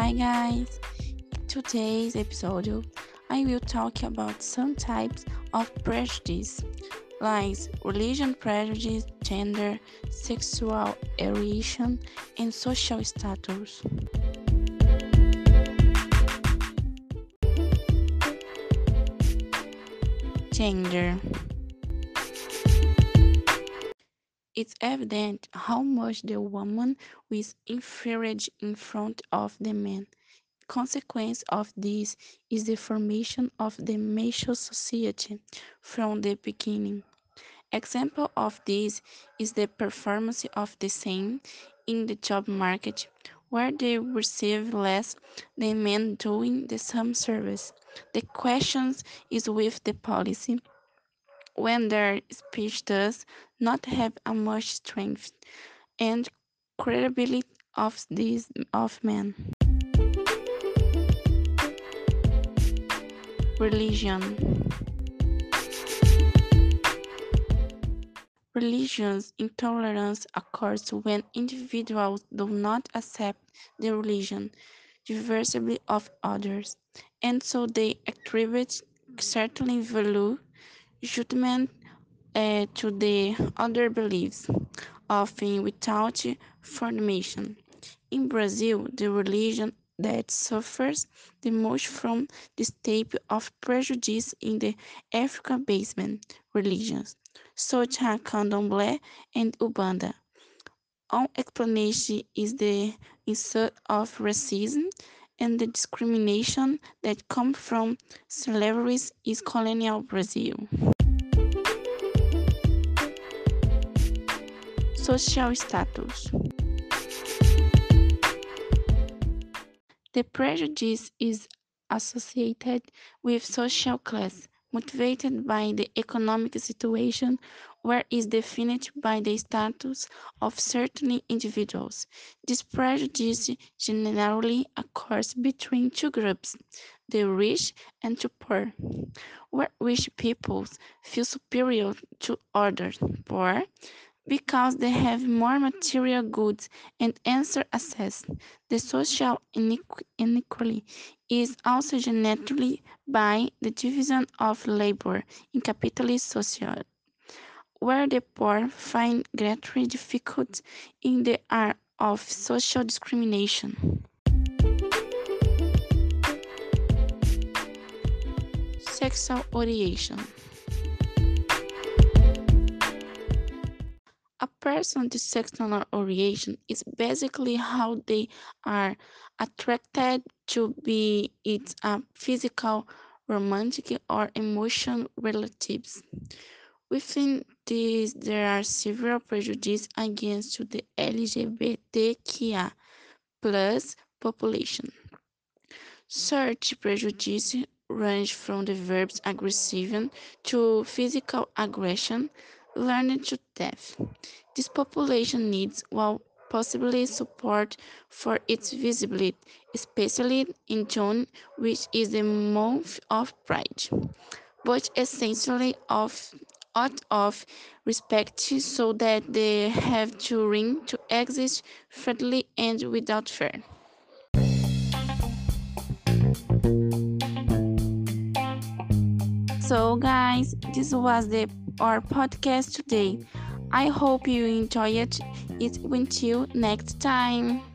Hi guys! Today's episode I will talk about some types of prejudice like religion prejudice, gender, sexual orientation, and social status. Gender It's evident how much the woman is inferior in front of the man. Consequence of this is the formation of the macho society from the beginning. Example of this is the performance of the same in the job market, where they receive less than men doing the same service. The question is with the policy when their speech does not have a much strength and credibility of these of men. Religion Religious intolerance occurs when individuals do not accept the religion diversity of others, and so they attribute certain value judgment uh, to the other beliefs, often without formation. In Brazil, the religion that suffers the most from this type of prejudice in the African-based religions, such as Candomblé and Umbanda. One explanation is the insult of racism and the discrimination that come from slavery is colonial Brazil. Social status. The prejudice is associated with social class, motivated by the economic situation where is defined by the status of certain individuals. This prejudice generally occurs between two groups, the rich and the poor, where rich peoples feel superior to others poor because they have more material goods and answer access. The social inequality is also generated by the division of labor in capitalist society where the poor find greater difficulty in the art of social discrimination. Sexual orientation. A person's sexual orientation is basically how they are attracted to be it a physical, romantic, or emotional relatives. Within this, there are several prejudices against the LGBTQIA plus population. Such prejudices range from the verbs aggressive to physical aggression, learned to death. This population needs, while possibly support for its visibility, especially in June, which is the month of Pride, but essentially of out of respect so that they have to ring to exist freely and without fear. So guys, this was the our podcast today. I hope you enjoyed it until next time.